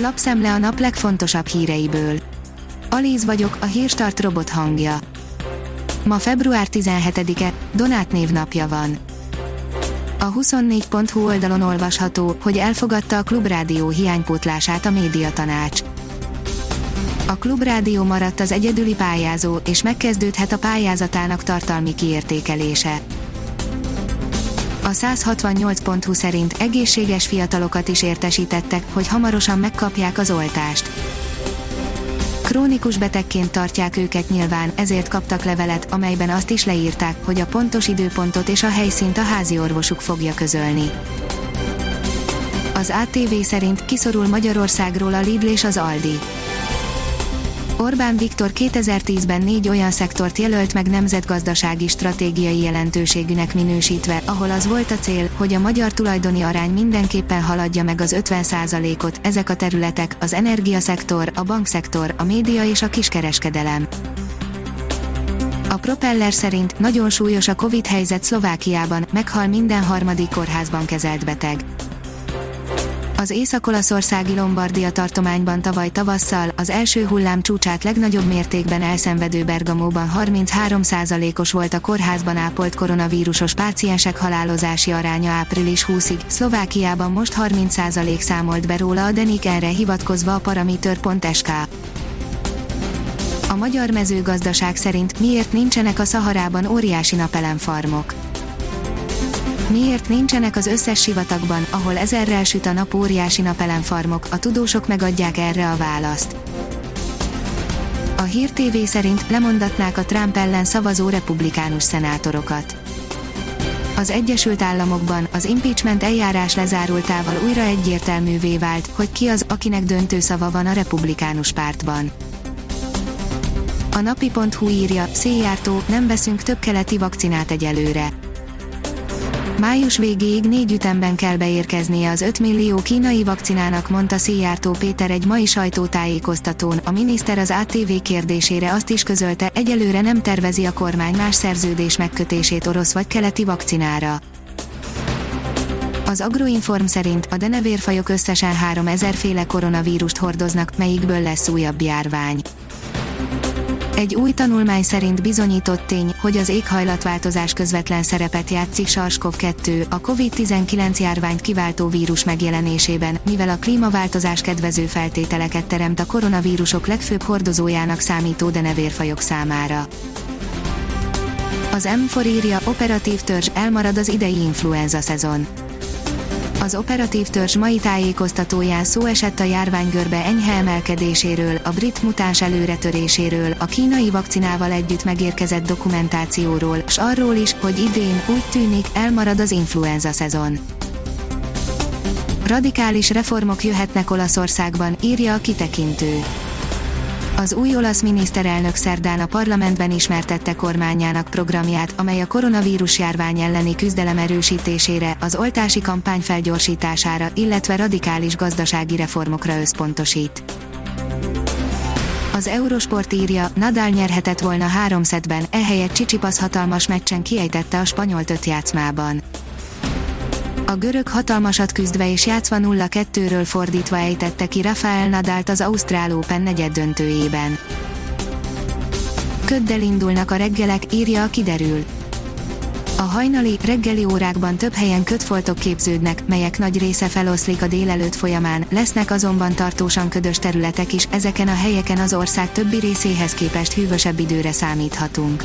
Lapszemle a nap legfontosabb híreiből. Alíz vagyok, a hírstart robot hangja. Ma február 17-e, Donát névnapja van. A 24.hu oldalon olvasható, hogy elfogadta a Klubrádió hiánypótlását a médiatanács. A Klubrádió maradt az egyedüli pályázó, és megkezdődhet a pályázatának tartalmi kiértékelése. A 168.hu szerint egészséges fiatalokat is értesítettek, hogy hamarosan megkapják az oltást. Krónikus betegként tartják őket nyilván, ezért kaptak levelet, amelyben azt is leírták, hogy a pontos időpontot és a helyszínt a házi orvosuk fogja közölni. Az ATV szerint kiszorul Magyarországról a Lidl és az Aldi. Orbán Viktor 2010-ben négy olyan szektort jelölt meg nemzetgazdasági stratégiai jelentőségűnek minősítve, ahol az volt a cél, hogy a magyar tulajdoni arány mindenképpen haladja meg az 50%-ot, ezek a területek, az energiaszektor, a bankszektor, a média és a kiskereskedelem. A Propeller szerint nagyon súlyos a Covid helyzet Szlovákiában, meghal minden harmadik kórházban kezelt beteg. Az észak-olaszországi Lombardia tartományban tavaly tavasszal az első hullám csúcsát legnagyobb mértékben elszenvedő Bergamóban 33%-os volt a kórházban ápolt koronavírusos páciensek halálozási aránya április 20-ig, Szlovákiában most 30% számolt be róla a Denik erre hivatkozva a parameter.sk. A magyar mezőgazdaság szerint miért nincsenek a Szaharában óriási napelemfarmok Miért nincsenek az összes sivatagban, ahol ezerrel süt a nap óriási napelemfarmok, a tudósok megadják erre a választ. A Hír TV szerint lemondatnák a Trump ellen szavazó republikánus szenátorokat. Az Egyesült Államokban az impeachment eljárás lezárultával újra egyértelművé vált, hogy ki az, akinek döntő szava van a republikánus pártban. A napi.hu írja, széjjártó, nem veszünk több keleti vakcinát egyelőre Május végéig négy ütemben kell beérkeznie az 5 millió kínai vakcinának, mondta Szijjártó Péter egy mai sajtótájékoztatón. A miniszter az ATV kérdésére azt is közölte, egyelőre nem tervezi a kormány más szerződés megkötését orosz vagy keleti vakcinára. Az Agroinform szerint a denevérfajok összesen 3000 féle koronavírust hordoznak, melyikből lesz újabb járvány. Egy új tanulmány szerint bizonyított tény, hogy az éghajlatváltozás közvetlen szerepet játszik SARS-CoV-2, a COVID-19 járványt kiváltó vírus megjelenésében, mivel a klímaváltozás kedvező feltételeket teremt a koronavírusok legfőbb hordozójának számító denevérfajok számára. Az M4 írja, operatív törzs elmarad az idei influenza szezon az operatív törzs mai tájékoztatóján szó esett a járványgörbe enyhe emelkedéséről, a brit mutáns előretöréséről, a kínai vakcinával együtt megérkezett dokumentációról, s arról is, hogy idén úgy tűnik elmarad az influenza szezon. Radikális reformok jöhetnek Olaszországban, írja a kitekintő. Az új olasz miniszterelnök szerdán a parlamentben ismertette kormányának programját, amely a koronavírus járvány elleni küzdelem erősítésére, az oltási kampány felgyorsítására, illetve radikális gazdasági reformokra összpontosít. Az Eurosport írja, Nadal nyerhetett volna három szetben, ehelyett Csicsipasz hatalmas meccsen kiejtette a spanyol játszmában. A görög hatalmasat küzdve és játszva 0-2-ről fordítva ejtette ki Rafael Nadált az Ausztrál Open negyed döntőjében. Köddel indulnak a reggelek, írja a kiderül. A hajnali, reggeli órákban több helyen kötfoltok képződnek, melyek nagy része feloszlik a délelőtt folyamán, lesznek azonban tartósan ködös területek is, ezeken a helyeken az ország többi részéhez képest hűvösebb időre számíthatunk.